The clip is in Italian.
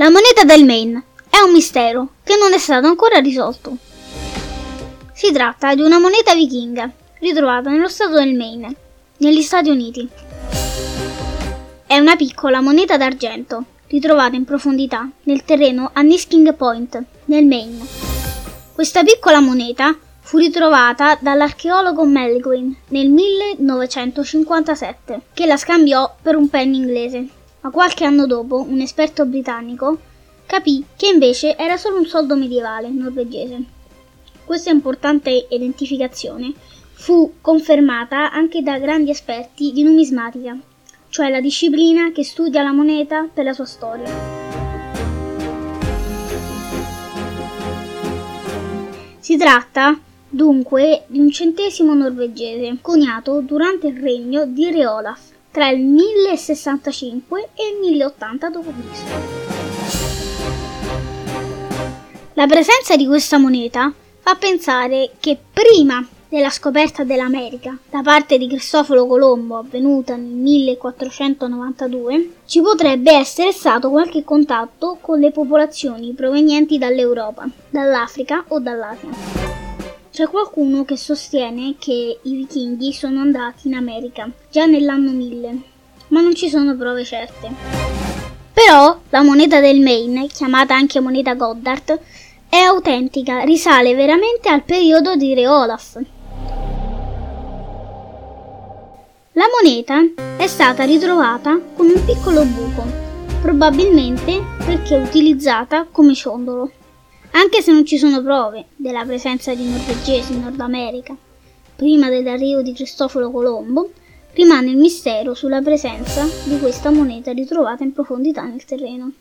La moneta del Maine è un mistero che non è stato ancora risolto. Si tratta di una moneta vichinga ritrovata nello stato del Maine, negli Stati Uniti. È una piccola moneta d'argento ritrovata in profondità nel terreno a Nisking Point, nel Maine. Questa piccola moneta fu ritrovata dall'archeologo Melguin nel 1957, che la scambiò per un penny inglese ma qualche anno dopo un esperto britannico capì che invece era solo un soldo medievale norvegese. Questa importante identificazione fu confermata anche da grandi esperti di numismatica, cioè la disciplina che studia la moneta per la sua storia. Si tratta dunque di un centesimo norvegese coniato durante il regno di Re Olaf tra il 1065 e il 1080 d.C. La presenza di questa moneta fa pensare che prima della scoperta dell'America da parte di Cristoforo Colombo avvenuta nel 1492 ci potrebbe essere stato qualche contatto con le popolazioni provenienti dall'Europa, dall'Africa o dall'Asia. C'è qualcuno che sostiene che i vichinghi sono andati in America già nell'anno 1000, ma non ci sono prove certe. Però la moneta del Maine, chiamata anche moneta Goddard, è autentica, risale veramente al periodo di Re Olaf. La moneta è stata ritrovata con un piccolo buco, probabilmente perché utilizzata come ciondolo anche se non ci sono prove della presenza di norvegesi in Nord America. Prima dell'arrivo di Cristoforo Colombo, rimane il mistero sulla presenza di questa moneta ritrovata in profondità nel terreno.